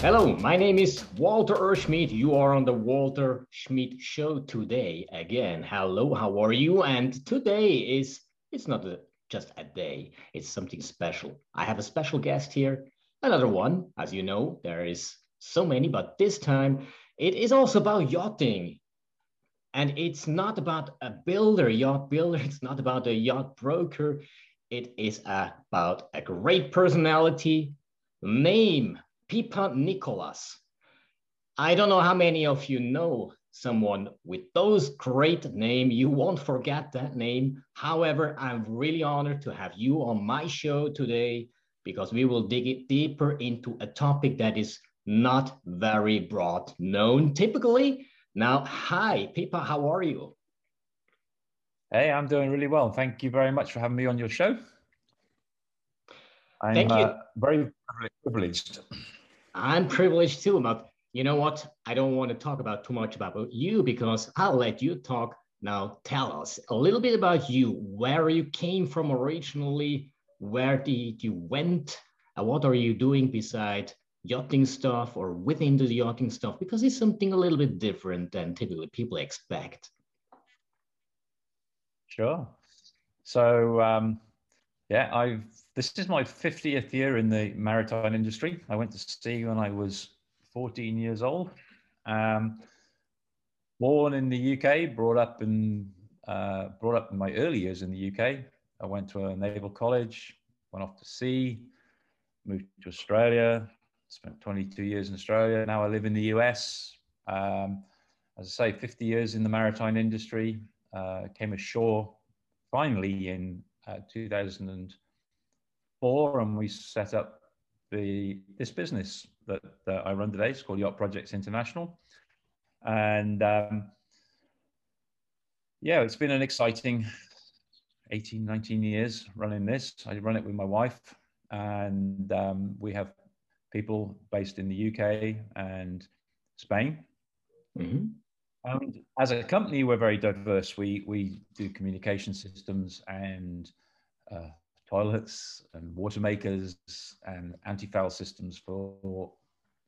Hello, my name is Walter Erschmidt. You are on the Walter Schmidt Show today again. Hello, how are you? And today is it's not a, just a day; it's something special. I have a special guest here, another one. As you know, there is so many, but this time it is also about yachting. And it's not about a builder, yacht builder. It's not about a yacht broker. It is about a great personality, name Pippa Nicholas. I don't know how many of you know someone with those great name. You won't forget that name. However, I'm really honored to have you on my show today because we will dig it deeper into a topic that is not very broad known typically. Now, hi, Pippa, how are you? Hey, I'm doing really well. Thank you very much for having me on your show. I'm Thank you. Uh, very privileged. I'm privileged too, but you know what? I don't want to talk about too much about you because I'll let you talk. Now, tell us a little bit about you, where you came from originally, where did you went, and what are you doing beside yachting stuff or within the yachting stuff? Because it's something a little bit different than typically people expect. Sure. So, um, yeah, I've this is my 50th year in the maritime industry. I went to sea when I was 14 years old. Um, born in the UK, brought up in uh, brought up in my early years in the UK. I went to a naval college, went off to sea, moved to Australia, spent 22 years in Australia. Now I live in the US. Um, as I say, 50 years in the maritime industry. Uh, came ashore finally in uh, 2004, and we set up the this business that, that I run today. It's called Yacht Projects International, and um, yeah, it's been an exciting 18, 19 years running this. I run it with my wife, and um, we have people based in the UK and Spain. Mm-hmm. And as a company, we're very diverse. We we do communication systems and uh, toilets and water makers and anti-foul systems for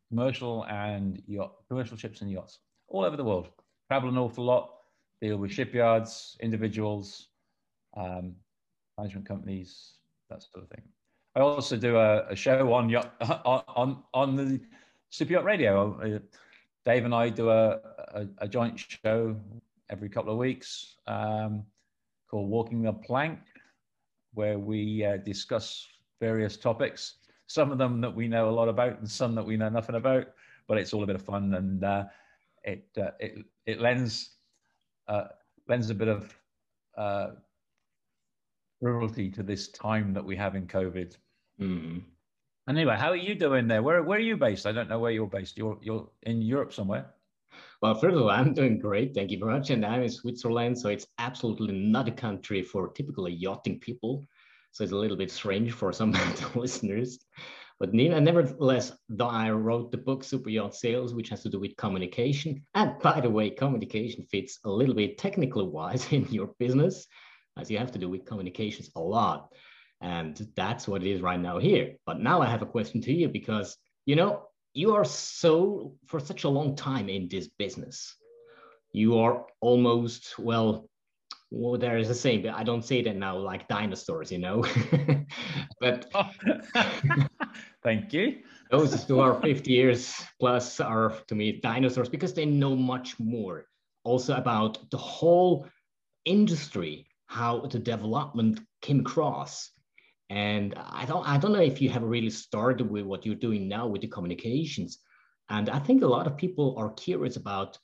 commercial and yacht, commercial ships and yachts all over the world. Travel an awful lot. Deal with shipyards, individuals, um, management companies, that sort of thing. I also do a, a show on yacht, on on, the Super Yacht Radio. Uh, Dave and I do a, a, a joint show every couple of weeks um, called Walking the Plank, where we uh, discuss various topics, some of them that we know a lot about and some that we know nothing about, but it's all a bit of fun and uh, it, uh, it, it lends, uh, lends a bit of uh, to this time that we have in COVID. Mm. Anyway, how are you doing there? Where, where are you based? I don't know where you're based. You're, you're in Europe somewhere. Well, first of all, I'm doing great. Thank you very much. And I'm in Switzerland. So it's absolutely not a country for typically yachting people. So it's a little bit strange for some listeners. But nevertheless, though I wrote the book Super Yacht Sales, which has to do with communication. And by the way, communication fits a little bit technically wise in your business, as you have to do with communications a lot. And that's what it is right now here. But now I have a question to you because, you know, you are so, for such a long time in this business, you are almost, well, well, there is a saying, but I don't say that now like dinosaurs, you know. but thank you. Those who are 50 years plus are to me dinosaurs because they know much more also about the whole industry, how the development came across. And I don't, I don't know if you have really started with what you're doing now with the communications. And I think a lot of people are curious about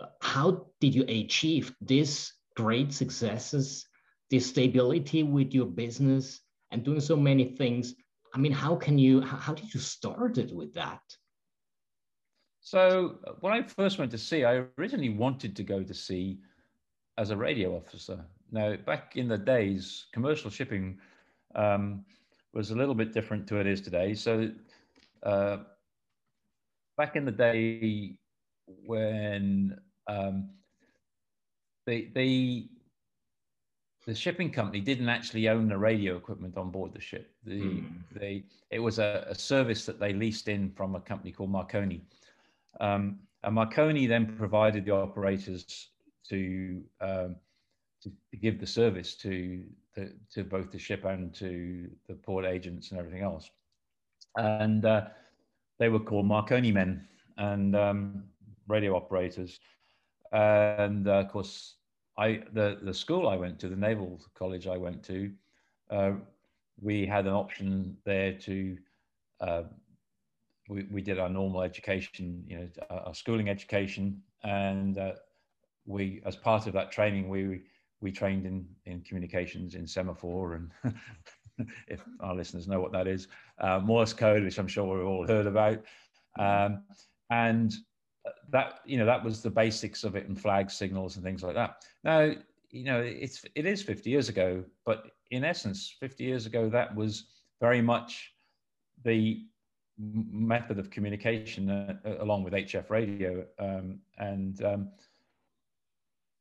uh, how did you achieve this great successes, this stability with your business and doing so many things. I mean, how can you, how, how did you start it with that? So when I first went to sea, I originally wanted to go to sea as a radio officer. Now, back in the days, commercial shipping um, was a little bit different to it is today. So uh, back in the day when um, they they the shipping company didn't actually own the radio equipment on board the ship. The, mm. they, it was a, a, service that they leased in from a company called Marconi. Um, and Marconi then provided the operators to, um, to, give the service to, the, to both the ship and to the port agents and everything else. And uh, they were called Marconi men and um, radio operators. And uh, of course, I the the school I went to, the naval college I went to, uh, we had an option there to. Uh, we, we did our normal education, you know, our schooling education, and uh, we, as part of that training, we we trained in in communications in semaphore, and if our listeners know what that is, uh, Morse code, which I'm sure we've all heard about, um, and that you know that was the basics of it and flag signals and things like that. Now you know it's it is 50 years ago but in essence 50 years ago that was very much the method of communication uh, along with hf radio um, and um,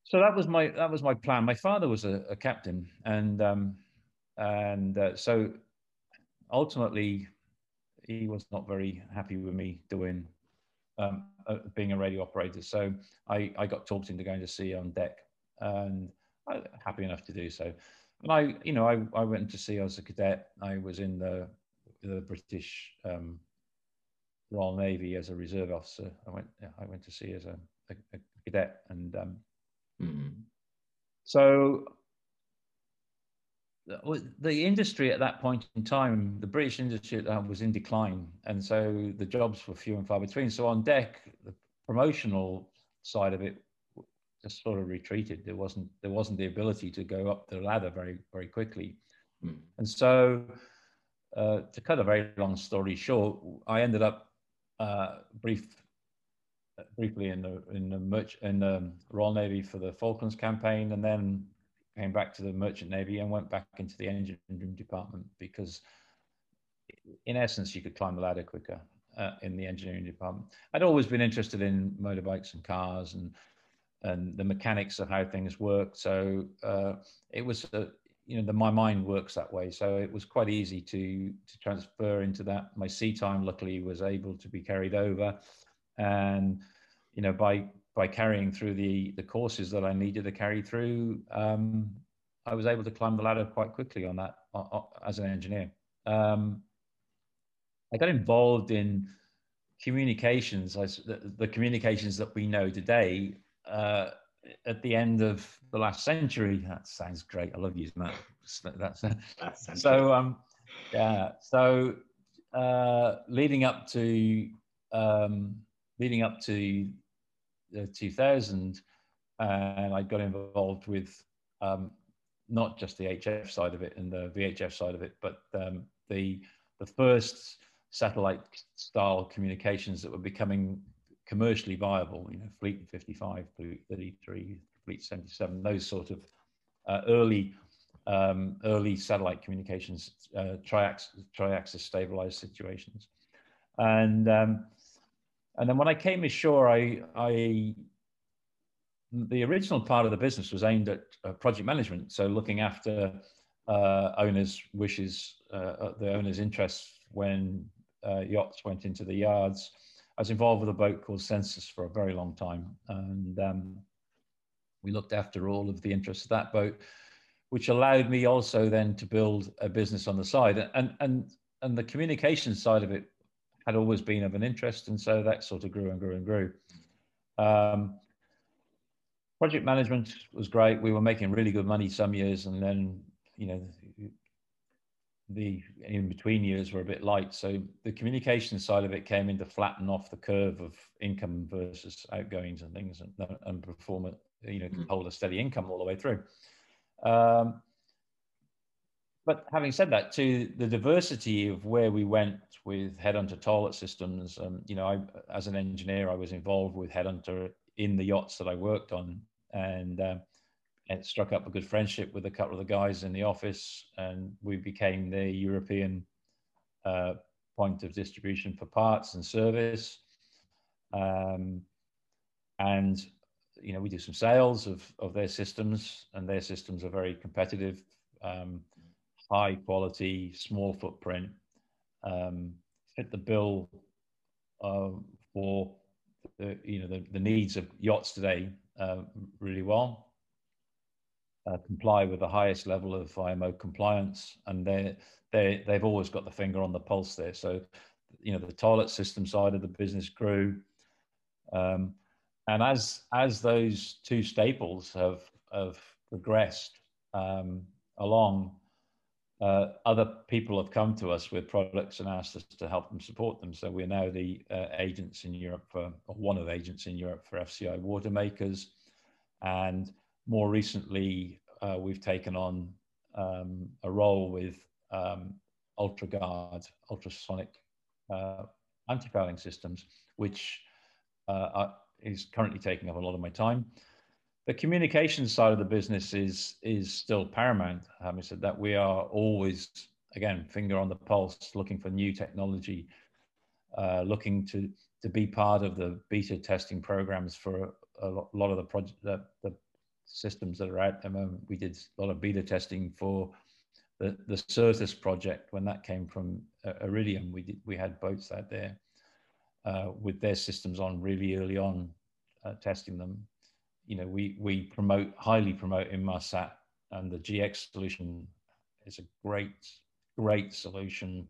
so that was my that was my plan my father was a, a captain and um, and uh, so ultimately he was not very happy with me doing um, uh, being a radio operator. So I, I got talked into going to sea on deck, and I'm happy enough to do so. And I, you know, I, I went to sea as a cadet. I was in the the British um, Royal Navy as a reserve officer. I went I went to sea as a, a, a cadet, and um, mm-hmm. so the industry at that point in time, the British industry was in decline, and so the jobs were few and far between. So on deck, the promotional side of it just sort of retreated. There wasn't there wasn't the ability to go up the ladder very very quickly, mm. and so uh, to cut a very long story short, I ended up uh, brief briefly in the in the merch in the Royal Navy for the Falklands campaign, and then came back to the merchant navy and went back into the engineering department because in essence you could climb the ladder quicker uh, in the engineering department. I'd always been interested in motorbikes and cars and and the mechanics of how things work. So uh, it was a, you know the, my mind works that way. So it was quite easy to to transfer into that. My sea time luckily was able to be carried over and you know by by carrying through the the courses that I needed to carry through, um, I was able to climb the ladder quite quickly on that as an engineer. Um, I got involved in communications, I, the, the, communications that we know today. Uh, at the end of the last century, that sounds great. I love using that. That's, that's so. Um, yeah. So uh, leading up to um, leading up to 2000, and I got involved with um, not just the HF side of it and the VHF side of it, but um, the the first satellite style communications that were becoming commercially viable. You know, Fleet 55, Fleet 33, Fleet 77, those sort of uh, early um, early satellite communications, uh, triaxis, triaxis stabilized situations, and um, and then when I came ashore, I, I the original part of the business was aimed at uh, project management, so looking after uh, owners' wishes, uh, uh the owners' interests when uh, yachts went into the yards. I was involved with a boat called Senses for a very long time, and um, we looked after all of the interests of that boat, which allowed me also then to build a business on the side. And and and the communication side of it had always been of an interest, and so that sort of grew and grew and grew. Um, project management was great. We were making really good money some years, and then you know the in between years were a bit light. So the communication side of it came in to flatten off the curve of income versus outgoings and things, and, and perform it. You know, mm. hold a steady income all the way through. Um, but having said that, to the diversity of where we went with Headhunter toilet systems, um, you know, I, as an engineer, I was involved with Headhunter in the yachts that I worked on, and um, it struck up a good friendship with a couple of the guys in the office, and we became the European uh, point of distribution for parts and service. Um, and you know, we do some sales of, of their systems, and their systems are very competitive, um, high quality, small footprint, um, fit the bill uh, for the, you know, the, the needs of yachts today uh, really well. Uh, comply with the highest level of IMO compliance, and they they they've always got the finger on the pulse there. So, you know, the toilet system side of the business grew. Um, and as as those two staples have have progressed um, along, uh, other people have come to us with products and asked us to help them support them. So we're now the uh, agents in Europe for, or one of agents in Europe for FCI water makers, and more recently uh, we've taken on um, a role with um, UltraGuard ultrasonic uh, anti-fouling systems, which uh, is currently taking up a lot of my time. The communication side of the business is is still paramount. Having said that, we are always again finger on the pulse, looking for new technology, uh, looking to to be part of the beta testing programs for a lot of the project the, the systems that are out at the moment. We did a lot of beta testing for the the Certus project when that came from uh, Iridium. We did we had boats out there uh, with their systems on really early on, uh, testing them. You know, we we promote highly promote Inmarsat, and the GX solution is a great great solution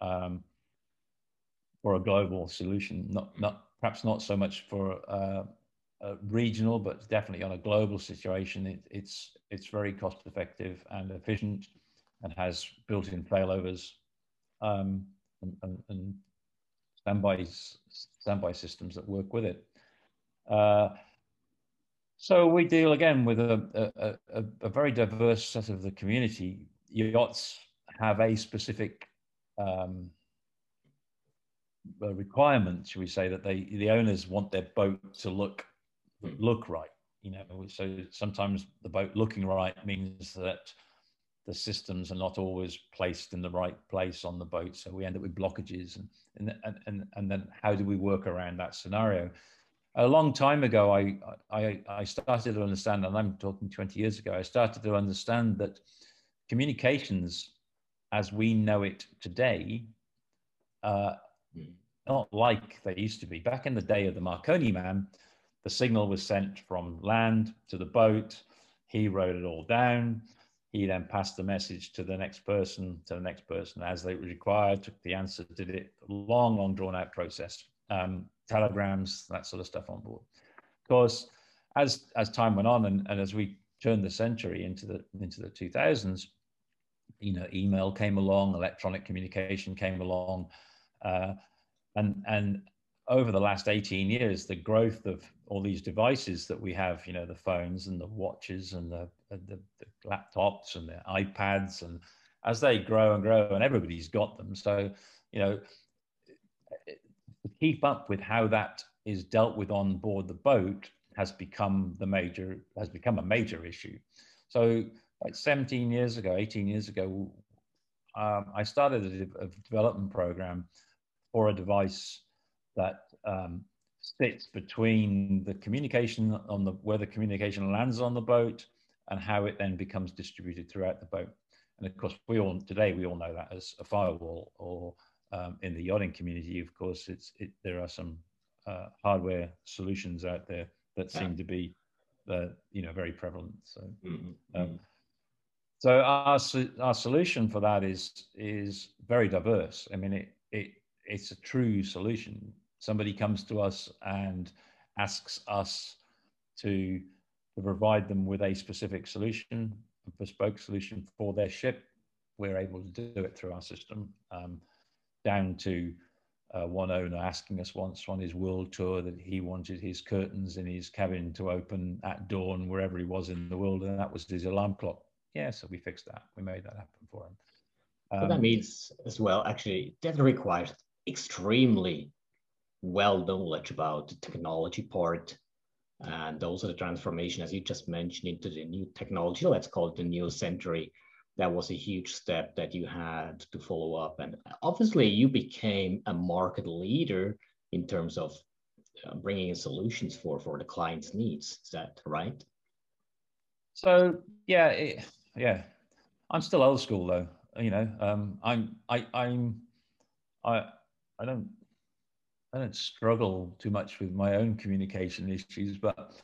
um, for a global solution. Not not perhaps not so much for uh, regional, but definitely on a global situation. It, it's it's very cost effective and efficient, and has built-in failovers. Um, and, and, and standby standby systems that work with it. Uh, so we deal again with a, a, a, a, very diverse set of the community. Yachts have a specific um, requirement, should we say, that they the owners want their boat to look look right. You know, so sometimes the boat looking right means that the systems are not always placed in the right place on the boat. So we end up with blockages and, and, and, and then how do we work around that scenario? A long time ago, I, I, I started to understand, and I'm talking 20 years ago, I started to understand that communications as we know it today, uh, hmm. not like they used to be. Back in the day of the Marconi man, the signal was sent from land to the boat. He wrote it all down he then passed the message to the next person, to the next person as they required, took the answer, did it long, long drawn out process, um, telegrams, that sort of stuff on board. Of course, as as time went on and, and as we turned the century into the into the 2000s, you know, email came along, electronic communication came along, uh, and and over the last 18 years, the growth of all these devices that we have, you know, the phones and the watches and the, the, the, laptops and the iPads, and as they grow and grow, and everybody's got them. So, you know, keep up with how that is dealt with on board the boat has become the major has become a major issue. So, like 17 years ago, 18 years ago, um, I started a, a development program for a device that um, sits between the communication on the where the communication lands on the boat and how it then becomes distributed throughout the boat. And of course, we all today we all know that as a firewall, or um, in the yachting community, of course, it's it, there are some uh, hardware solutions out there that seem to be, uh, you know, very prevalent. So, mm-hmm. um, so our our solution for that is is very diverse. I mean, it it it's a true solution somebody comes to us and asks us to, to provide them with a specific solution, a bespoke solution for their ship, we're able to do it through our system. Um, down to uh, one owner asking us once on his world tour that he wanted his curtains in his cabin to open at dawn wherever he was in the world, and that was his alarm clock. Yeah, so we fixed that. We made that happen for him. Um, so that means as well, actually, that requires extremely well knowledge about the technology part and also the transformation, as you just mentioned, into the new technology. Let's call it the new century. That was a huge step that you had to follow up. And obviously, you became a market leader in terms of uh, bringing in solutions for for the client's needs. Is that right? So yeah, it, yeah, I'm still old school though. You know, um, I'm I I'm I I don't I don't struggle too much with my own communication issues, but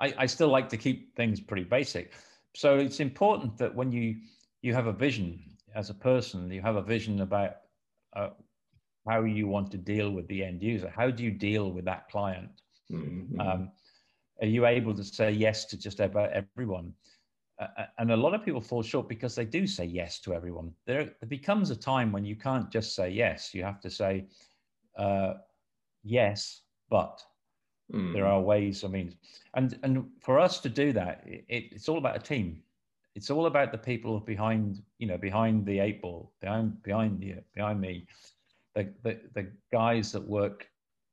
I, I still like to keep things pretty basic. So it's important that when you you have a vision as a person, you have a vision about uh, how you want to deal with the end user. How do you deal with that client? Mm-hmm. Um, are you able to say yes to just about everyone? Uh, and a lot of people fall short because they do say yes to everyone. There, there becomes a time when you can't just say yes. You have to say uh, yes, but mm. there are ways. I mean, and and for us to do that, it, it's all about a team. It's all about the people behind, you know, behind the eight ball, behind behind you, behind me, the, the the guys that work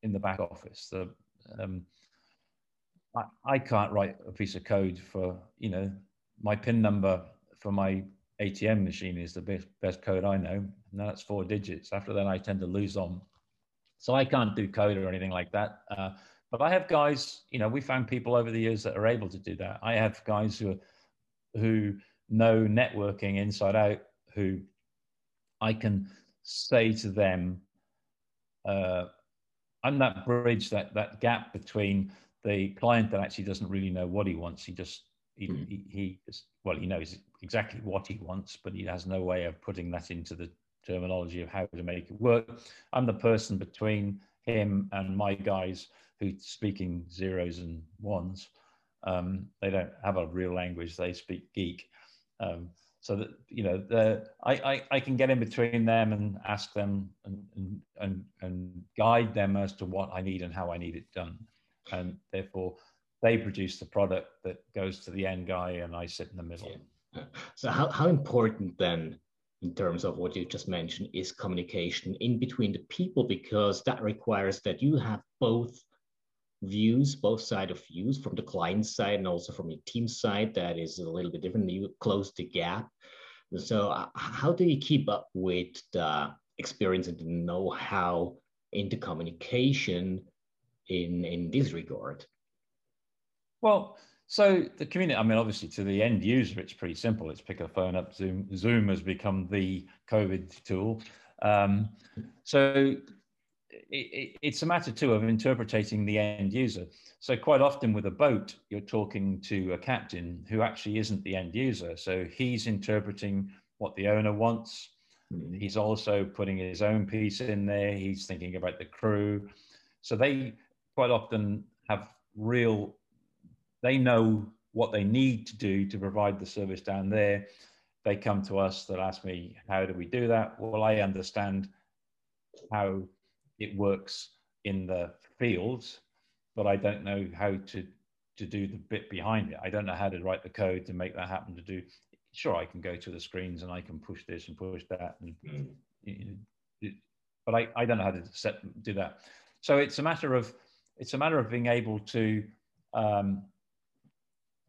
in the back office. The um, I, I can't write a piece of code for you know my pin number for my ATM machine is the best best code I know. And that's four digits. After that, I tend to lose on. So I can't do code or anything like that. Uh, but I have guys, you know, we found people over the years that are able to do that. I have guys who who know networking inside out, who I can say to them, uh, I'm that bridge, that that gap between the client that actually doesn't really know what he wants. He just he, mm. he, he just, well, he knows exactly what he wants, but he has no way of putting that into the terminology of how to make it work. I'm the person between him and my guys who speaking zeros and ones. Um, they don't have a real language; they speak geek. Um, so that you know, I, I, I can get in between them and ask them and, and and and guide them as to what I need and how I need it done, and therefore they produce the product that goes to the end guy, and I sit in the middle. Yeah. So how how important then in terms of what you just mentioned is communication in between the people because that requires that you have both views, both side of views from the client side and also from your team side. That is a little bit different. You close the gap. So uh, how do you keep up with the experience and the know-how in the communication in in this regard? Well, so the community, I mean, obviously to the end user, it's pretty simple. It's pick a phone up. Zoom, Zoom has become the COVID tool. Um, so it, it's a matter too of interpreting the end user. So quite often with a boat, you're talking to a captain who actually isn't the end user. So he's interpreting what the owner wants. Hmm. He's also putting his own piece in there. He's thinking about the crew. So they quite often have real, they know what they need to do to provide the service down there. They come to us, they'll ask me, how do we do that? Well, I understand how it works in the fields, but I don't know how to to do the bit behind it. I don't know how to write the code to make that happen. To do, sure, I can go to the screens and I can push this and push that, and mm. you know, but I, I don't know how to set do that. So it's a matter of it's a matter of being able to um,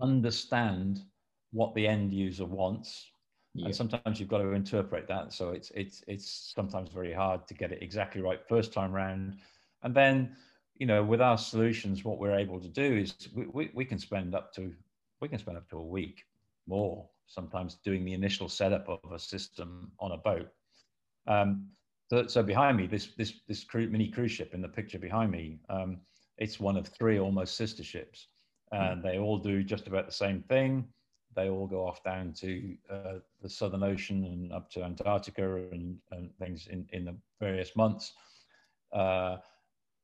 understand what the end user wants yeah. and sometimes you've got to interpret that. So it's it's it's sometimes very hard to get it exactly right first time round. And then you know with our solutions what we're able to do is we, we, we can spend up to we can spend up to a week more sometimes doing the initial setup of a system on a boat. Um, so, so behind me this this this mini cruise ship in the picture behind me um, it's one of three almost sister ships. Hmm. and they all do just about the same thing they all go off down to uh, the Southern Ocean and up to Antarctica and, and things in, in the various months. Uh,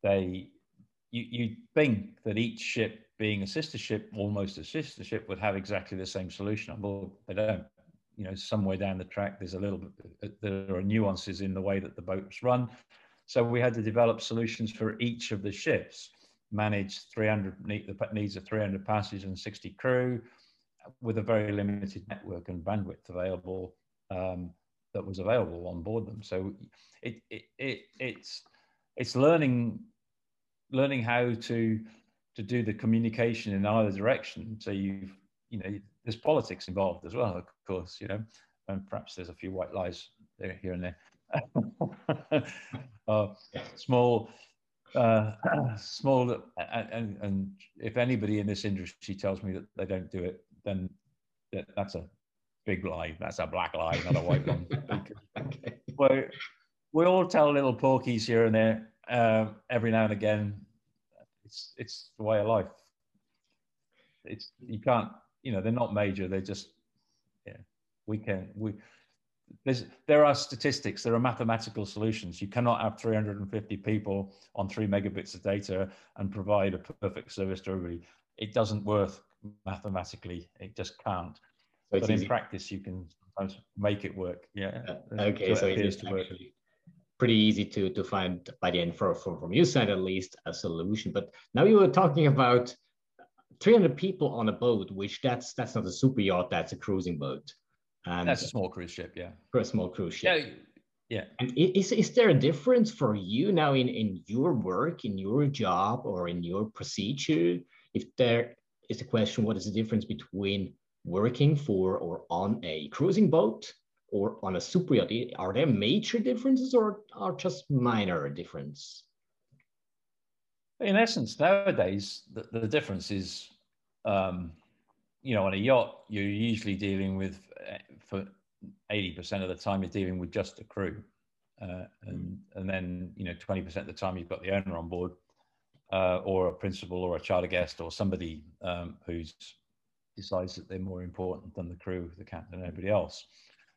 they, you, you think that each ship being a sister ship, almost a sister ship, would have exactly the same solution. Well, they don't. You know, somewhere down the track, there's a little bit, there are nuances in the way that the boats run. So we had to develop solutions for each of the ships, manage 300 the needs of 300 passengers and 60 crew, with a very limited network and bandwidth available um, that was available on board them. So it, it, it, it's it's learning learning how to to do the communication in either direction. So you've you know there's politics involved as well, of course. You know, and perhaps there's a few white lies there here and there. uh, small uh, small and, and if anybody in this industry tells me that they don't do it, then that's a big lie. That's a black lie, not a white one. okay. we we all tell little porkies here and there uh, every now and again. It's it's the way of life. It's you can't you know they're not major. They're just yeah. We can we there's, there are statistics, there are mathematical solutions. You cannot have 350 people on three megabits of data and provide a perfect service to everybody. It doesn't work mathematically. It just can't. So but in practice, you can sometimes make it work. Yeah. Uh, okay, so, so it is to work. pretty easy to to find by the end for, for from your side at least a solution. But now you were talking about 300 people on a boat, which that's that's not a super yacht, that's a cruising boat. And that's a small cruise ship, yeah. For a small cruise ship. Yeah. Yeah. And is, is there a difference for you now in, in your work, in your job, or in your procedure? If there is the question, what is the difference between working for or on a cruising boat or on a super yacht? Are there major differences or are just minor difference? In essence, nowadays, the, the difference is um, you know, on a yacht, you're usually dealing with, uh, for 80% of the time, you're dealing with just the crew. Uh, and, and then, you know, 20% of the time you've got the owner on board uh, or a principal or a charter guest or somebody um, who's decides that they're more important than the crew, the captain, and everybody else.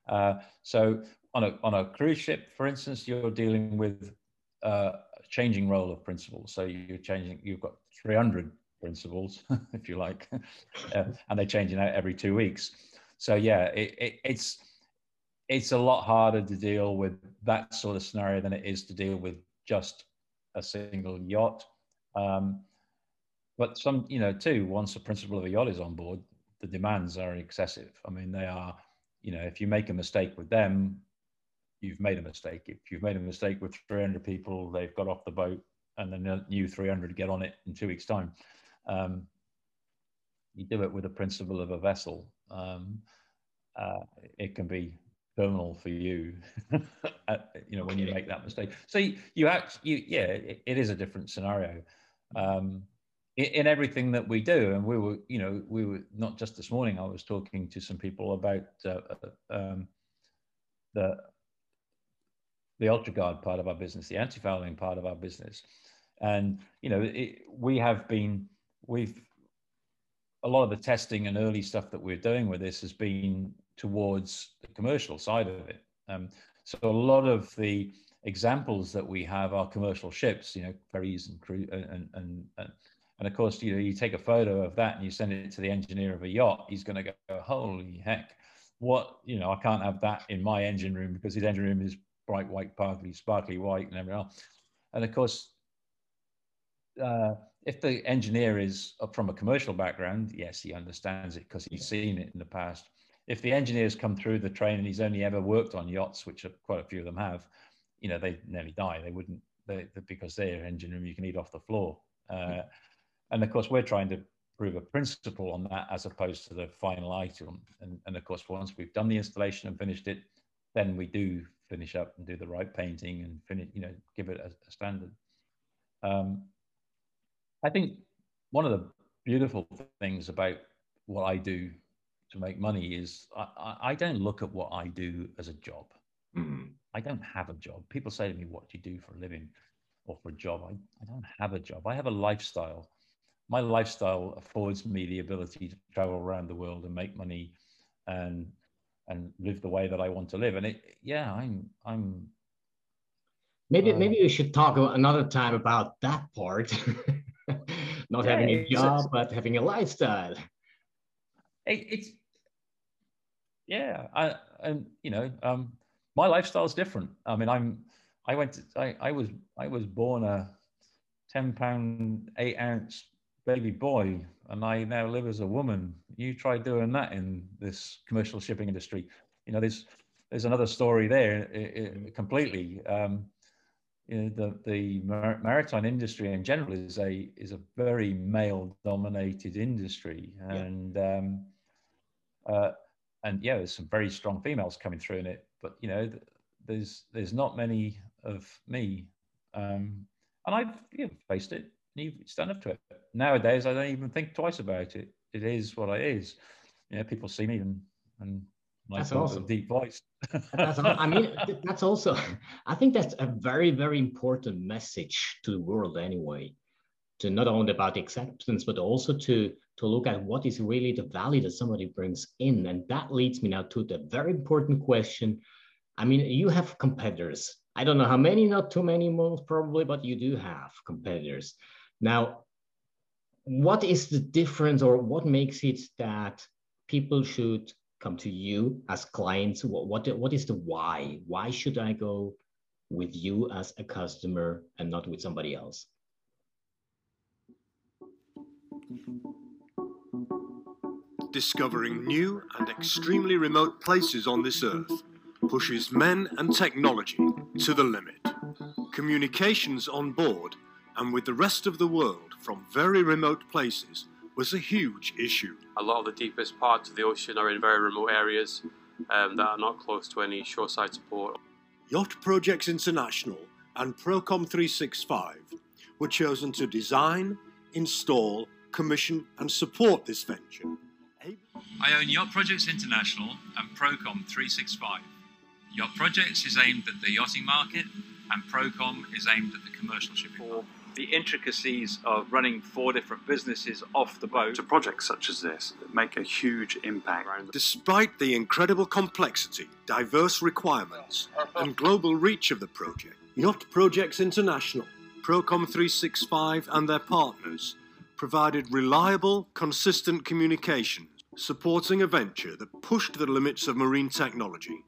Uh, so on a, on a cruise ship, for instance, you're dealing with uh, changing role of principals. So you're changing, you've got 300 principals, if you like, uh, and they're changing out every two weeks. So yeah, it, it, it's it's a lot harder to deal with that sort of scenario than it is to deal with just a single yacht. Um, but some, you know, too, once the principal of a yacht is on board, the demands are excessive. I mean, they are, you know, if you make a mistake with them, you've made a mistake. If you've made a mistake with 300 people, they've got off the boat and then the new 300 get on it in two weeks' time. Um, you do it with the principal of a vessel. Um, uh, it can be terminal for you, you know, when you make that mistake. So you, you act, you, yeah, it, it is a different scenario. Um, in, in, everything that we do, and we were, you know, we were not just this morning. I was talking to some people about uh, uh um, the the UltraGuard part of our business, the anti-fouling part of our business, and you know, it, we have been we've a lot of the testing and early stuff that we're doing with this has been towards the commercial side of it. Um, so a lot of the examples that we have are commercial ships, you know, ferries and crew, and and and, and of course, you know, you take a photo of that and you send it to the engineer of a yacht, he's going to go, "Holy heck, what? You know, I can't have that in my engine room because his engine room is bright white, sparkly, sparkly white, and everything else." And of course, uh, if the engineer is from a commercial background, yes, he understands it because he's seen it in the past. If the engineers come through the train and he's only ever worked on yachts, which quite a few of them have, you know, they nearly die. They wouldn't, they, because their engine room, you can eat off the floor. Uh, and of course, we're trying to prove a principle on that as opposed to the final item. And, and of course, once we've done the installation and finished it, then we do finish up and do the right painting and finish, you know, give it a, a standard. Um, I think one of the beautiful things about what I do to make money is I, I don't look at what I do as a job. Mm-hmm. I don't have a job. People say to me, What do you do for a living or for a job? I, I don't have a job. I have a lifestyle. My lifestyle affords me the ability to travel around the world and make money and and live the way that I want to live. And it yeah, I'm I'm maybe uh, maybe we should talk another time about that part. not yeah, having a job, but having a lifestyle. It, it's yeah, I and you know, um, my lifestyle is different. I mean, I'm I went to, I I was I was born a ten pound eight ounce baby boy, and I now live as a woman. You try doing that in this commercial shipping industry. You know, there's there's another story there it, it, completely. Um, you know, the the maritime industry in general is a is a very male dominated industry, and yeah. um, uh, and yeah, there's some very strong females coming through in it, but you know, there's there's not many of me, um, and I've you know, faced it. You stand up to it. Nowadays, I don't even think twice about it. It is what it is. You know, people see me and and that's awesome. deep voice. that's, I mean, that's also. I think that's a very very important message to the world anyway. To not only about acceptance, but also to to look at what is really the value that somebody brings in, and that leads me now to the very important question. I mean, you have competitors. I don't know how many, not too many, most probably, but you do have competitors. Now, what is the difference or what makes it that people should come to you as clients? What, what, what is the why? Why should I go with you as a customer and not with somebody else? Discovering new and extremely remote places on this earth pushes men and technology to the limit. Communications on board and with the rest of the world from very remote places was a huge issue. A lot of the deepest parts of the ocean are in very remote areas um, that are not close to any shoreside support. Yacht Projects International and Procom 365 were chosen to design, install, commission, and support this venture. I own Yacht Projects International and Procom 365. Yacht Projects is aimed at the yachting market, and Procom is aimed at the commercial shipping market the intricacies of running four different businesses off the boat. To projects such as this that make a huge impact. Despite the incredible complexity, diverse requirements, and global reach of the project, Yacht Projects International, Procom 365, and their partners provided reliable, consistent communications, supporting a venture that pushed the limits of marine technology.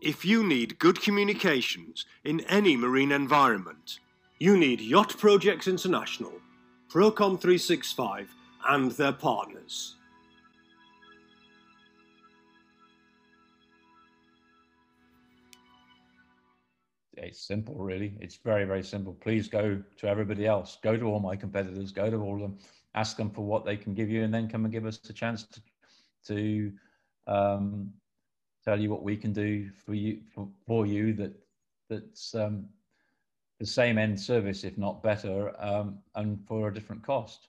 If you need good communications in any marine environment, you need Yacht Projects International, Procom 365, and their partners. It's simple, really. It's very, very simple. Please go to everybody else. Go to all my competitors. Go to all of them. Ask them for what they can give you, and then come and give us a chance to, to um, tell you what we can do for you for, for you that that's um, the same end service, if not better, um, and for a different cost.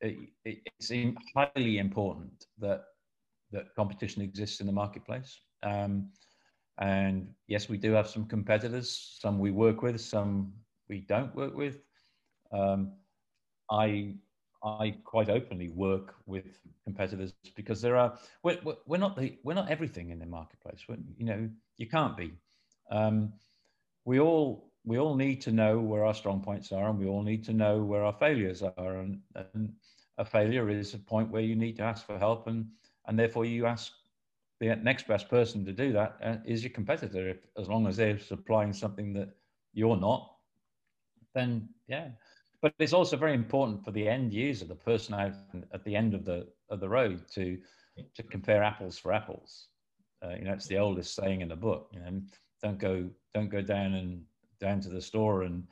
It, it, it's highly important that that competition exists in the marketplace. Um, and yes, we do have some competitors. Some we work with, some we don't work with. Um, I I quite openly work with competitors because there are we're, we're not the we're not everything in the marketplace. We're, you know, you can't be. Um, we all we all need to know where our strong points are and we all need to know where our failures are and, and a failure is a point where you need to ask for help and and therefore you ask the next best person to do that uh, is your competitor if, as long as they're supplying something that you're not then yeah but it's also very important for the end user the person out at the end of the of the road to to compare apples for apples. Uh, you know it's the oldest saying in the book you know don't go don't go down and down to the store and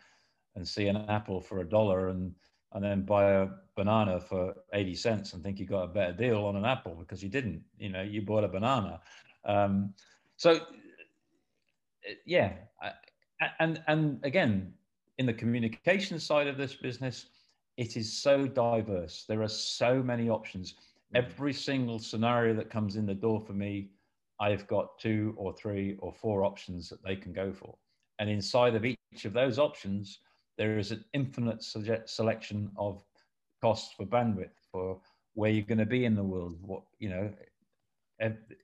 and see an apple for a dollar and and then buy a banana for 80 cents and think you got a better deal on an apple because you didn't. You know you bought a banana. Um, so yeah and and again in the communication side of this business it is so diverse there are so many options mm-hmm. every single scenario that comes in the door for me i've got two or three or four options that they can go for and inside of each of those options, there is an infinite selection of costs for bandwidth, for where you're going to be in the world. What you know,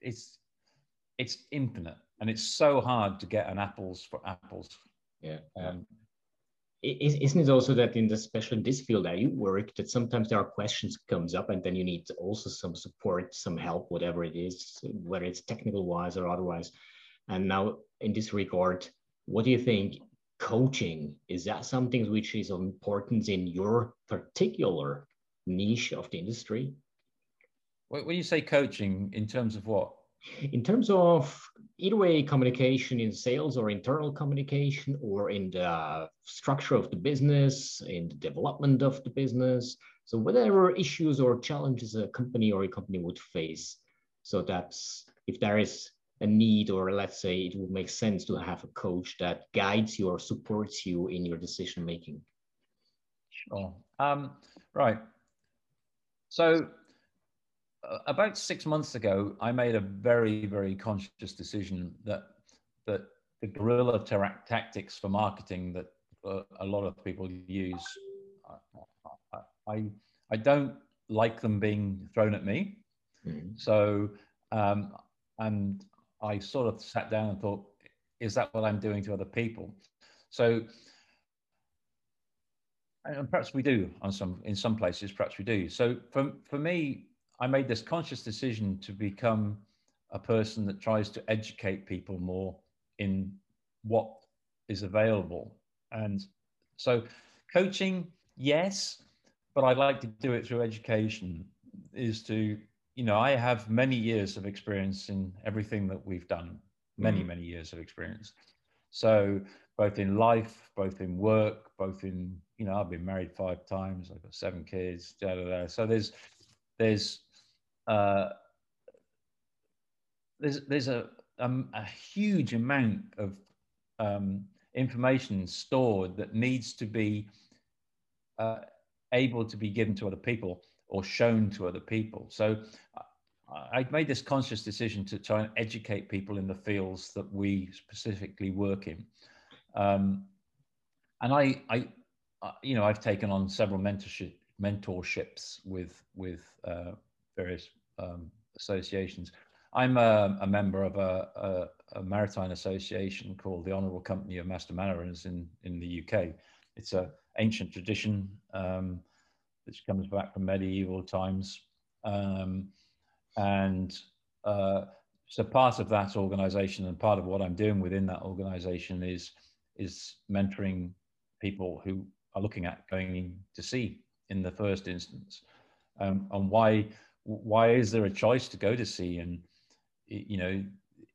it's it's infinite, and it's so hard to get an apples for apples. Yeah. Um, isn't it also that in the special in this field that you work that sometimes there are questions comes up and then you need also some support some help whatever it is whether it's technical wise or otherwise and now in this regard what do you think? Coaching is that something which is of importance in your particular niche of the industry? When you say coaching, in terms of what? In terms of either way, communication in sales or internal communication, or in the structure of the business, in the development of the business. So, whatever issues or challenges a company or a company would face. So, that's if there is a need, or let's say it would make sense to have a coach that guides you or supports you in your decision making? Sure. Um, right. So, about six months ago, I made a very, very conscious decision that that the guerrilla tactics for marketing that uh, a lot of people use, I, I, I don't like them being thrown at me. Mm-hmm. So, um, and I sort of sat down and thought, is that what I'm doing to other people? So, and perhaps we do on some in some places. Perhaps we do. So, for for me, I made this conscious decision to become a person that tries to educate people more in what is available. And so, coaching, yes, but I'd like to do it through education. Is to you know, I have many years of experience in everything that we've done, many, mm-hmm. many years of experience. So, both in life, both in work, both in, you know, I've been married five times, I've got seven kids, da, da, da. So, there's, there's, uh, there's, there's a, um, a huge amount of um, information stored that needs to be uh, able to be given to other people or shown to other people. So I made this conscious decision to try and educate people in the fields that we specifically work in. Um, and I, I, you know, I've taken on several mentorship mentorships with with uh, various um, associations. I'm a, a member of a, a, a, maritime association called the Honourable Company of Master Mariners in in the UK. It's a ancient tradition. Um, which comes back from medieval times. Um, and uh, so part of that organization and part of what I'm doing within that organization is, is mentoring people who are looking at going to sea in the first instance. Um, and why, why is there a choice to go to sea? And, you know,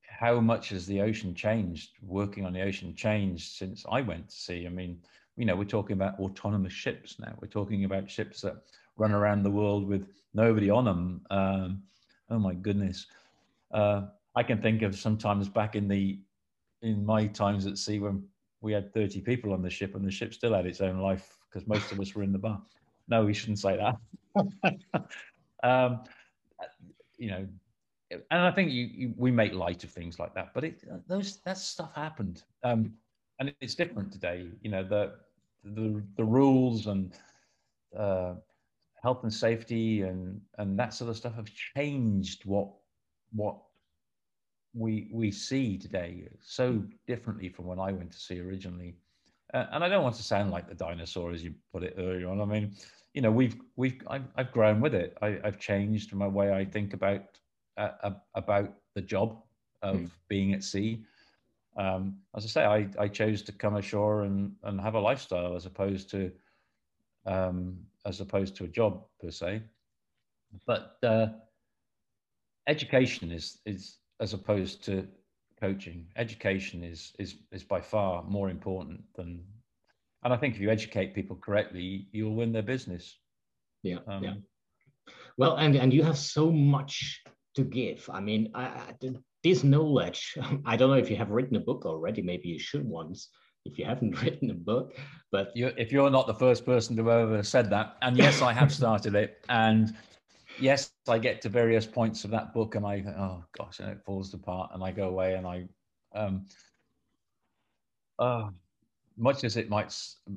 how much has the ocean changed, working on the ocean changed since I went to sea? I mean, you know, we're talking about autonomous ships now. We're talking about ships that run around the world with nobody on them. Um, oh my goodness. Uh, I can think of sometimes back in the in my times at sea when we had 30 people on the ship and the ship still had its own life because most of us were in the bar. No, we shouldn't say that. um, you know, and I think you, you, we make light of things like that, but it, those that stuff happened. Um, and it's different today. You know, the the, the rules and uh, health and safety and and that sort of stuff have changed what what we we see today so differently from when I went to sea originally. Uh, and I don't want to sound like the dinosaur as you put it earlier on. I mean, you know, we've we've I've, I've grown with it. I, have changed my way I think about uh, about the job of mm. being at sea um, as I say, I, I chose to come ashore and, and have a lifestyle as opposed to um, as opposed to a job per se. But uh, education is is as opposed to coaching. Education is is is by far more important than. And I think if you educate people correctly, you'll win their business. Yeah. Um, yeah. Well, and and you have so much to give. I mean, I, this knowledge, I don't know if you have written a book already, maybe you should once if you haven't written a book, but you, if you're not the first person to ever said that, and yes, I have started it, and yes, I get to various points of that book, and I oh gosh, and it falls apart, and I go away, and I, um, uh, much as it might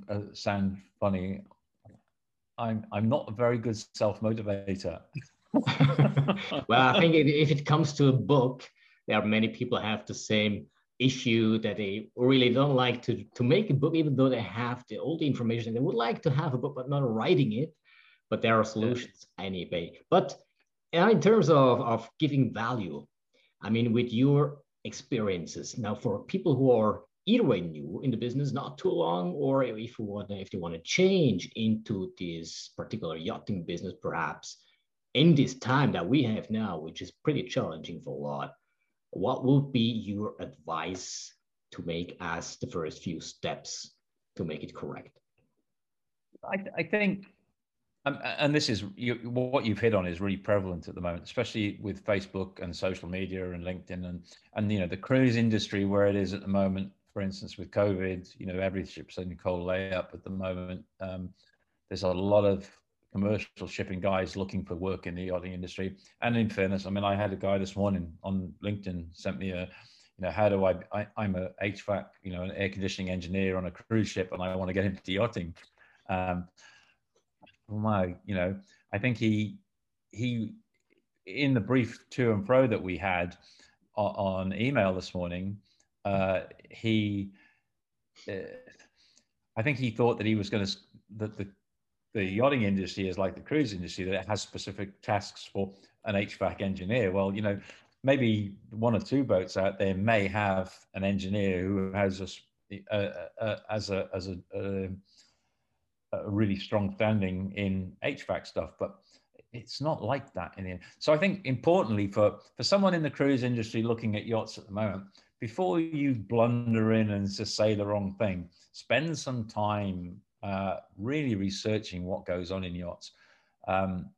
uh, sound funny, I'm I'm not a very good self motivator. well, I think if it comes to a book, there are many people have the same issue that they really don't like to, to make a book, even though they have the, all the information. They would like to have a book, but not writing it. But there are solutions yeah. anyway. But in terms of, of giving value, I mean, with your experiences now for people who are either way new in the business, not too long, or if you want if they want to change into this particular yachting business, perhaps in this time that we have now, which is pretty challenging for a lot what would be your advice to make as the first few steps to make it correct? I, I think Um, and this is you, what you've hit on is really prevalent at the moment, especially with Facebook and social media and LinkedIn and and you know the cruise industry where it is at the moment. For instance, with COVID, you know every ship's in cold layup at the moment. Um, there's a lot of commercial shipping guys looking for work in the yachting industry. And in fairness, I mean, I had a guy this morning on LinkedIn sent me a, you know, how do I, I am a HVAC, you know, an air conditioning engineer on a cruise ship, and I want to get into yachting. Um, my, you know, I think he he in the brief to and fro that we had on, on email this morning, uh, he, uh, I think he thought that he was going to that the the yachting industry is like the cruise industry that it has specific tasks for an HVAC engineer. Well, you know, maybe one or two boats out there may have an engineer who has a, a, a as a as a, a a really strong standing in HVAC stuff, but it's not like that in the end. So I think importantly for, for someone in the cruise industry looking at yachts at the moment, before you blunder in and just say the wrong thing, spend some time uh, really researching what goes on in yachts. Um,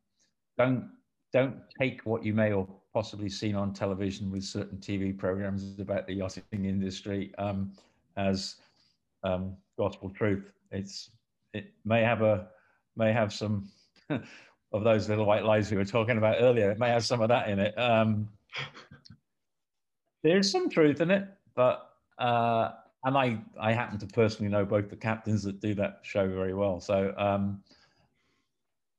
don't don't take what you may or possibly seen on television with certain TV programs about the yachting industry um, as um, gospel truth. It's it may have a may have some of those little white lies we were talking about earlier. It may have some of that in it. There's some truth in it, but uh, and I I happen to personally know both the captains that do that show very well. So um,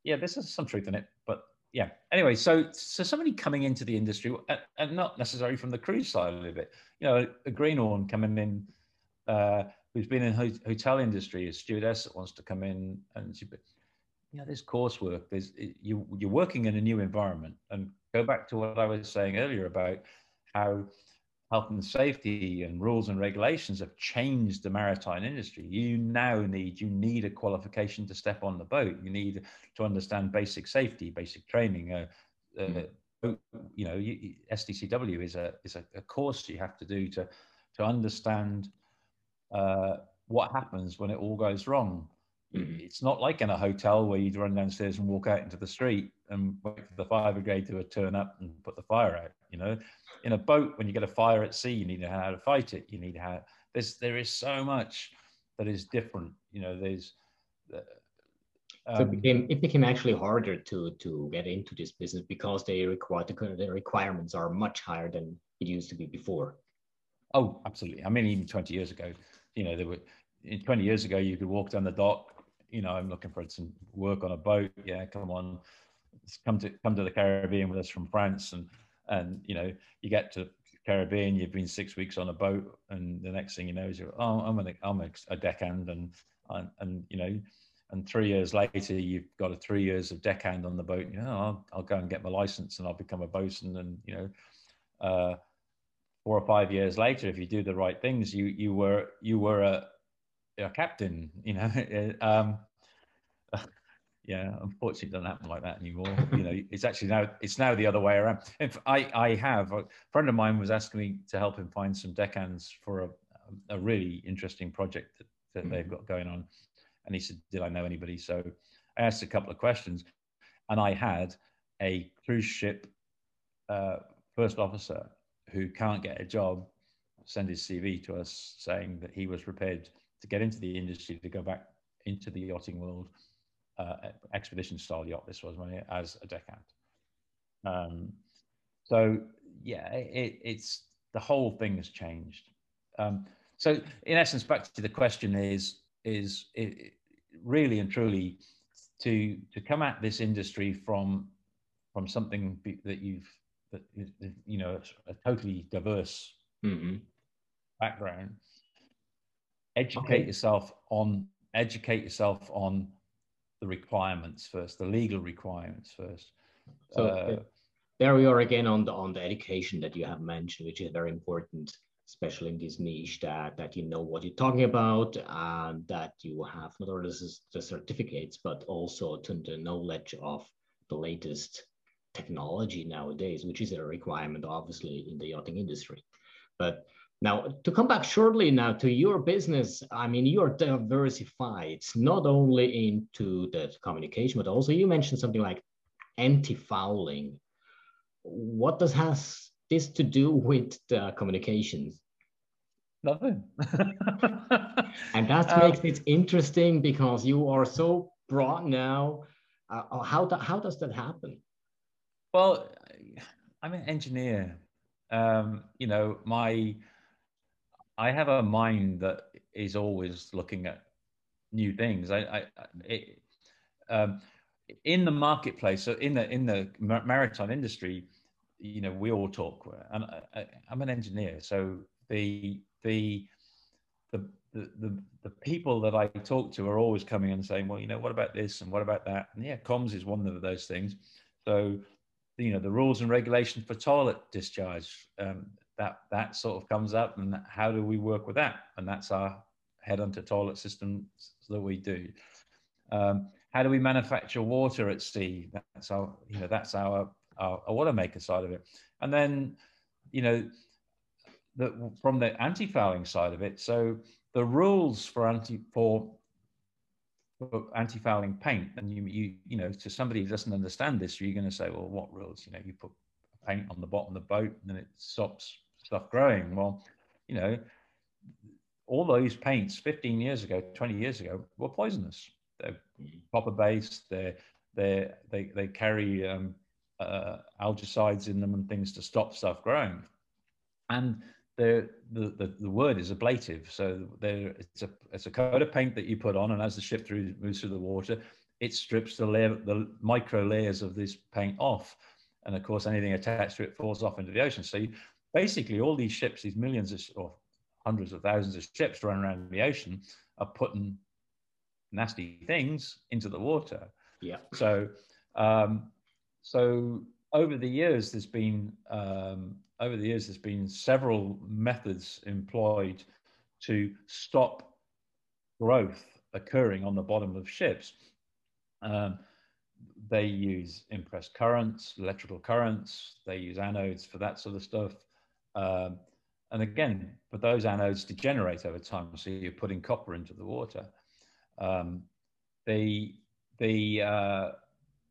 yeah, there's some truth in it, but yeah. Anyway, so so somebody coming into the industry and not necessarily from the cruise side of it, you know, a greenhorn coming in. Uh, who's been in ho- hotel industry, a stewardess that wants to come in and she, you know, there's coursework. There's you you're working in a new environment. And go back to what I was saying earlier about how health and safety and rules and regulations have changed the maritime industry. You now need you need a qualification to step on the boat. You need to understand basic safety, basic training. Uh, uh, mm. you know, you, STCW is a is a, a course you have to do to to understand uh, what happens when it all goes wrong. Mm-hmm. It's not like in a hotel where you'd run downstairs and walk out into the street and wait for the fire brigade to turn up and put the fire out. You know, in a boat, when you get a fire at sea, you need to know how to fight it. You need how there's there is so much that is different. You know, there's. Uh, um, so it became, it became actually harder to to get into this business because they require the, the requirements are much higher than it used to be before. Oh, absolutely. I mean, even 20 years ago, you know, there were 20 years ago, you could walk down the dock. You know, I'm looking for some work on a boat. Yeah, come on, come to come to the Caribbean with us from France, and and you know, you get to Caribbean, you've been six weeks on a boat, and the next thing you know is you're oh, I'm an I'm a deckhand, and and, and you know, and three years later you've got a three years of deckhand on the boat. You know, I'll, I'll go and get my license and I'll become a bosun, and you know. Uh, four or five years later, if you do the right things, you you were you were a, a captain. You know, um, yeah. Unfortunately, it doesn't happen like that anymore. you know, it's actually now it's now the other way around. If I I have a friend of mine was asking me to help him find some deckhands for a a really interesting project that, that mm-hmm. they've got going on, and he said, "Did I know anybody?" So I asked a couple of questions, and I had a cruise ship uh, first officer who can't get a job send his CV to us saying that he was prepared to get into the industry to go back into the yachting world, uh, expedition style yacht. This was money as a deckhand. Um, so yeah, it, it's the whole thing has changed. Um, so in essence, back to the question is is it, really and truly to to come at this industry from from something that you've that you know a totally diverse mm-hmm. background educate okay. yourself on educate yourself on the requirements first the legal requirements first so uh, there we are again on the on the education that you have mentioned which is very important especially in this niche that that you know what you're talking about and that you have not only the certificates but also to the knowledge of the latest technology nowadays, which is a requirement, obviously, in the yachting industry. But Now, to come back shortly now to your business, I mean, you're diversified. Not only into the communication, but also you mentioned something like anti-fouling. What does has this to do with the communications? Nothing. and that um, makes it interesting because you are so broad now. Uh, how, how does that happen? Well, I'm an engineer. Um, you know, my I have a mind that is always looking at new things. I, I it, um, in the marketplace, so in the in the maritime industry, you know, we all talk, and I, am an engineer, so the the the the, the, people that I talk to are always coming and saying, well, you know, what about this and what about that? And yeah, comms is one of those things. So, you know, the rules and regulations for toilet discharge, um, that that sort of comes up and how do we work with that? And that's our head-onto toilet system that we do. Um, how do we manufacture water at sea? That's our you know that's our, our, our water maker side of it. And then you know the, from the anti-fouling side of it so the rules for anti for anti-fouling paint and you you you know to somebody who doesn't understand this you're going to say well what rules? You know you put paint on the bottom of the boat and then it stops stuff growing. Well, you know, all those paints 15 years ago, 20 years ago were poisonous. They're copper based. They're, they they they carry um, uh, algicides in them and things to stop stuff growing. And the, the, the, the word is ablative. So there, it's a it's a coat of paint that you put on, and as the ship through moves through the water, it strips the layer, the micro layers of this paint off. And of course, anything attached to it falls off into the ocean. So you, basically all these ships, these millions of, or hundreds of thousands of ships running around the ocean are putting nasty things into the water. Yeah. So, um, so over the years, there's been um, over the years there's been several methods employed to stop growth occurring on the bottom of ships. Um, they use impressed currents, electrical currents. They use anodes for that sort of stuff. Um, and again, but those anodes degenerate over time, so you're putting copper into the water. Um, the the uh,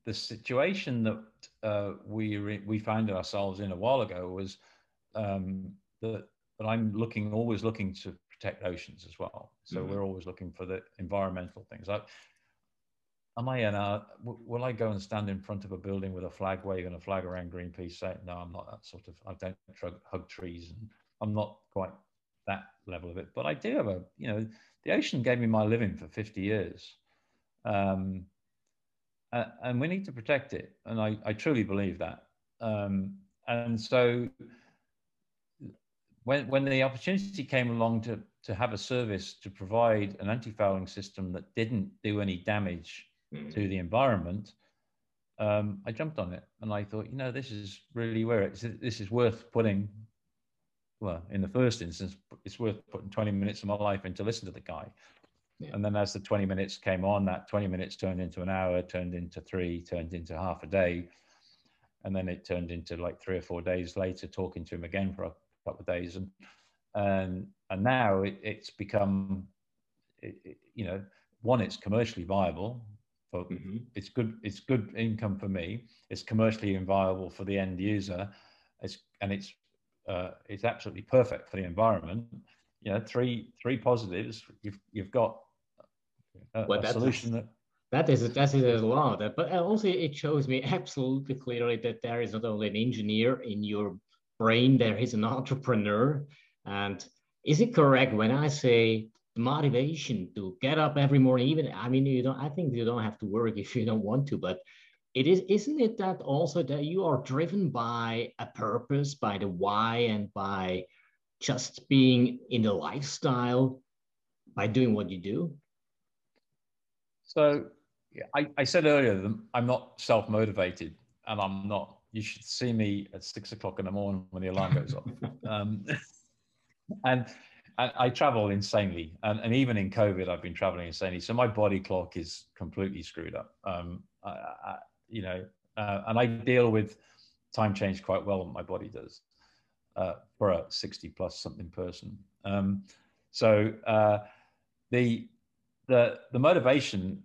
the situation that uh, we we found ourselves in a while ago was um, that that I'm looking always looking to protect oceans as well. So mm-hmm. we're always looking for the environmental things. I, am I in a, will I go and stand in front of a building with a flag waving a flag around Greenpeace saying, no, I'm not that sort of, I don't hug trees and I'm not quite that level of it, but I do have a, you know, the ocean gave me my living for 50 years. Um, and we need to protect it. And I, I truly believe that. Um, and so when, when the opportunity came along to, to have a service to provide an anti-fouling system that didn't do any damage mm. to the environment, um, I jumped on it and I thought, you know, this is really where it's, this is worth putting. Well, in the first instance, it's worth putting 20 minutes of my life in to listen to the guy. Yeah. And then as the 20 minutes came on, that 20 minutes turned into an hour, turned into three, turned into half a day. And then it turned into like three or four days later, talking to him again for a couple of days. And, and, and now it, it's become, it, it, you know, one, it's commercially viable for mm-hmm. it's good it's good income for me. It's commercially viable for the end user. It's and it's uh, it's absolutely perfect for the environment. You know three three positives. You've you've got a, well, a solution that that is that is a lot. But also it shows me absolutely clearly that there is not only an engineer in your brain there is an entrepreneur. And is it correct when i say motivation to get up every morning even i mean you don't i think you don't have to work if you don't want to but it is isn't it that also that you are driven by a purpose by the why and by just being in the lifestyle by doing what you do? So I, I said earlier that i'm not self-motivated and i'm not you should see me at six o'clock in the morning when the alarm goes off. Um, and I, I travel insanely, and, and even in COVID, I've been traveling insanely. So my body clock is completely screwed up. Um, I, I, you know, uh, and I deal with time change quite well. My body does. uh, for a 60 plus something person. Um, so uh, the the the motivation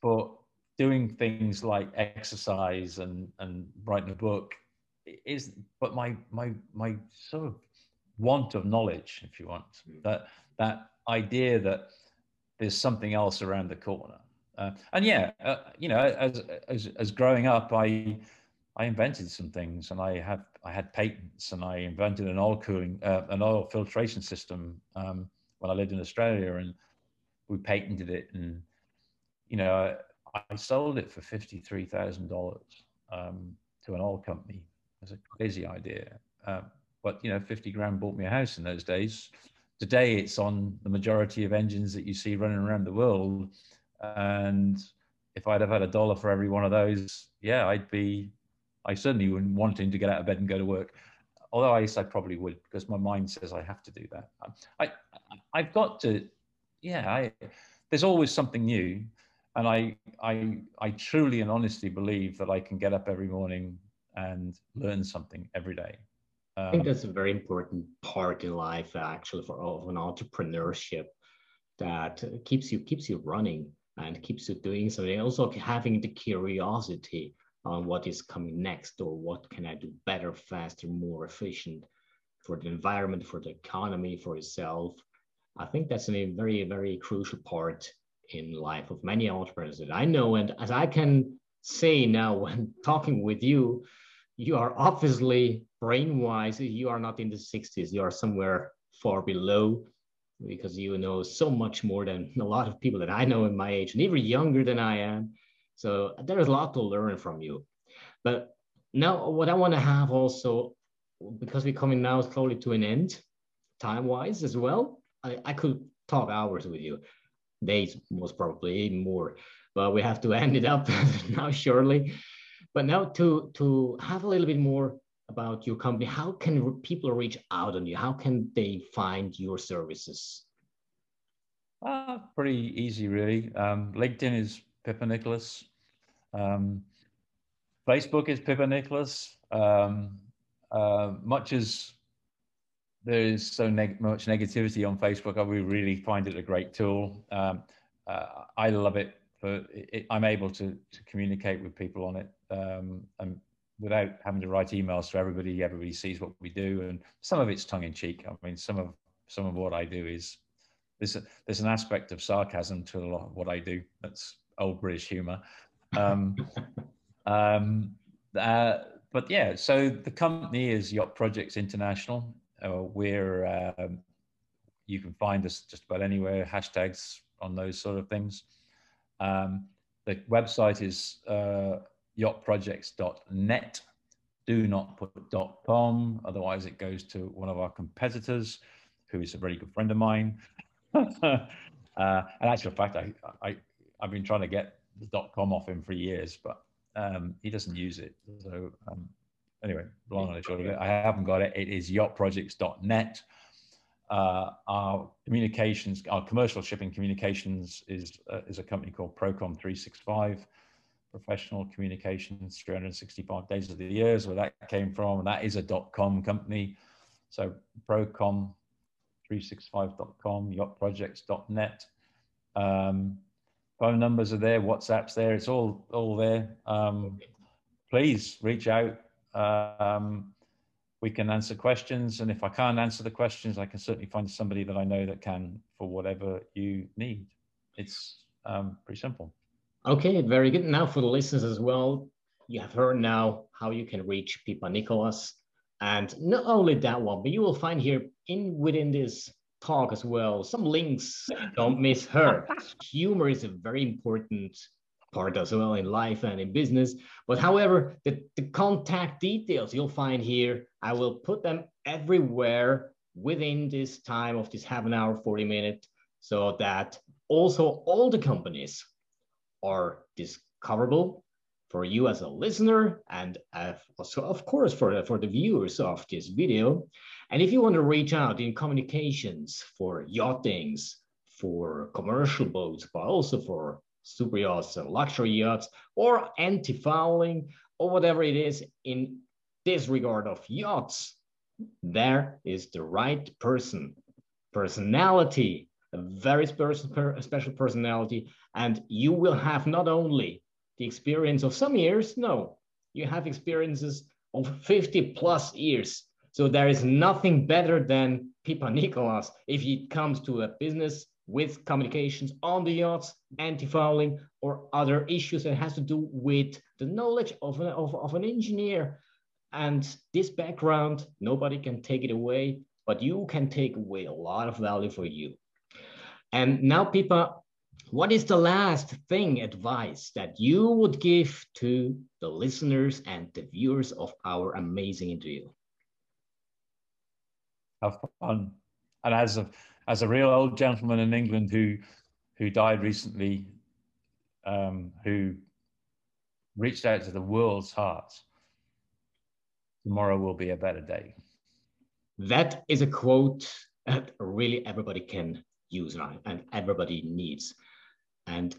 for doing things like exercise and and writing a book is but my my my sort of want of knowledge if you want hmm. that that idea that there's something else around the corner uh, and yeah uh, you know as, as as growing up i i invented some things and i have i had patents and i invented an oil cooling uh, an oil filtration system um, when i lived in australia and we patented it and you know I sold it for fifty-three thousand um, dollars to an oil company. It was a crazy idea, uh, but you know, fifty grand bought me a house in those days. Today, it's on the majority of engines that you see running around the world, and if I'd have had a dollar for every one of those, yeah, I'd be. I certainly wouldn't wanting to get out of bed and go to work. Although I guess I probably would because my mind says I have to do that. I, I've got to, yeah. I, there's always something new and I, I, I truly and honestly believe that I can get up every morning and learn something every day. Um, I think that's a very important part in life, actually, for of an entrepreneurship that keeps you keeps you running and keeps you doing something. Also, having the curiosity on what is coming next or what can I do better, faster, more efficient for the environment, for the economy, for yourself. I think that's a very, very crucial part in life of many entrepreneurs that I know. And as I can say now when talking with you, you are obviously brain-wise, you are not in the 60s, you are somewhere far below because you know so much more than a lot of people that I know in my age and even younger than I am. So there's a lot to learn from you. But now what I want to have also, because we're coming now slowly to an end, time-wise as well, I, I could talk hours with you days, most probably even more. But we have to end it up now, surely. But now to to have a little bit more about your company, how can people reach out on you? How can they find your services? Uh, pretty easy, really. Um, LinkedIn is Pippa Nicholas. Um, Facebook is Pippa Nicholas. Um, uh, much as there is so neg- much negativity on Facebook. I really find it a great tool. Um, uh, I love it. For it, I'm able to to communicate with people on it, um, and without having to write emails to everybody. Everybody sees what we do, and some of it's tongue in cheek. I mean, some of some of what I do is there's a, there's an aspect of sarcasm to a lot of what I do. That's old British humor. Um, um, uh, but yeah, so the company is Yacht Projects International. Uh, we're um, you can find us just about anywhere. Hashtags on those sort of things. Um, the website is uh, yachtprojects.net. Do not put .com, otherwise it goes to one of our competitors, who is a very good friend of mine. uh, and actual fact, I, I I've been trying to get the .com off him for years, but um, he doesn't use it. So um, anyway, long and short of it, I haven't got it. It is yachtprojects.net. Uh, our communications, our commercial shipping communications is uh, is a company called Procom 365, professional communications 365 days of the year. So where that came from, and that is a dot .com company. So Procom365.com, yachtprojects.net. Um, phone numbers are there, WhatsApp's there. It's all all there. Um, please reach out um, we can answer questions, and if I can't answer the questions, I can certainly find somebody that I know that can for whatever you need. It's um, pretty simple. Okay, very good. Now for the listeners as well, you have heard now how you can reach Pippa Nicholas. And not only that one, but you will find here in within this talk as well some links. Don't miss her. Humor is a very important part as well in life and in business. But however, the, the contact details you'll find here, I will put them everywhere within this time of this half an hour, 40 minutes, so that also all the companies are discoverable for you as a listener and uh, also, of course, for for the viewers of this video. And if you want to reach out in communications for yachtings, for commercial boats, but also for super yachts, luxury yachts, or anti-fouling, or whatever it is in this regard of yachts, there is the right person, personality, a very special personality, and you will have not only the experience of some years, no, you have experiences of 50 plus years. So there is nothing better than Pippa Nicholas if it comes to a business with communications on the yachts, anti-fouling, or other issues that has to do with the knowledge of an, of, of an engineer. And this background, nobody can take it away, but you can take away a lot of value for you. And now, Pippa, what is the last thing, advice that you would give to the listeners and the viewers of our amazing interview? Have fun. And as a as a real old gentleman in England who who died recently, um, who reached out to the world's hearts. Tomorrow will be a better day. That is a quote that really everybody can use now and everybody needs. And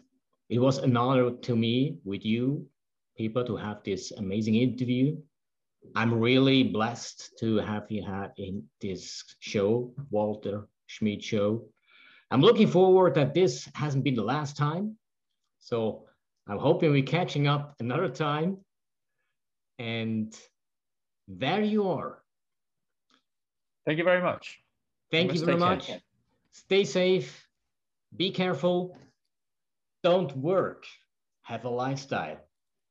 it was an honor to me with you, Pippa, to have this amazing interview. I'm really blessed to have you had in this show, Walter Schmid show. I'm looking forward that this hasn't been the last time. So I'm hoping we're catching up another time. And there you are. Thank you very much. Thank you very much. Care. Stay safe. Be careful. Don't work. Have a lifestyle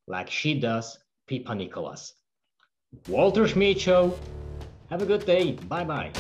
like she does, Pippa Nicholas. Walter Schmid Show. Have a good day. Bye bye.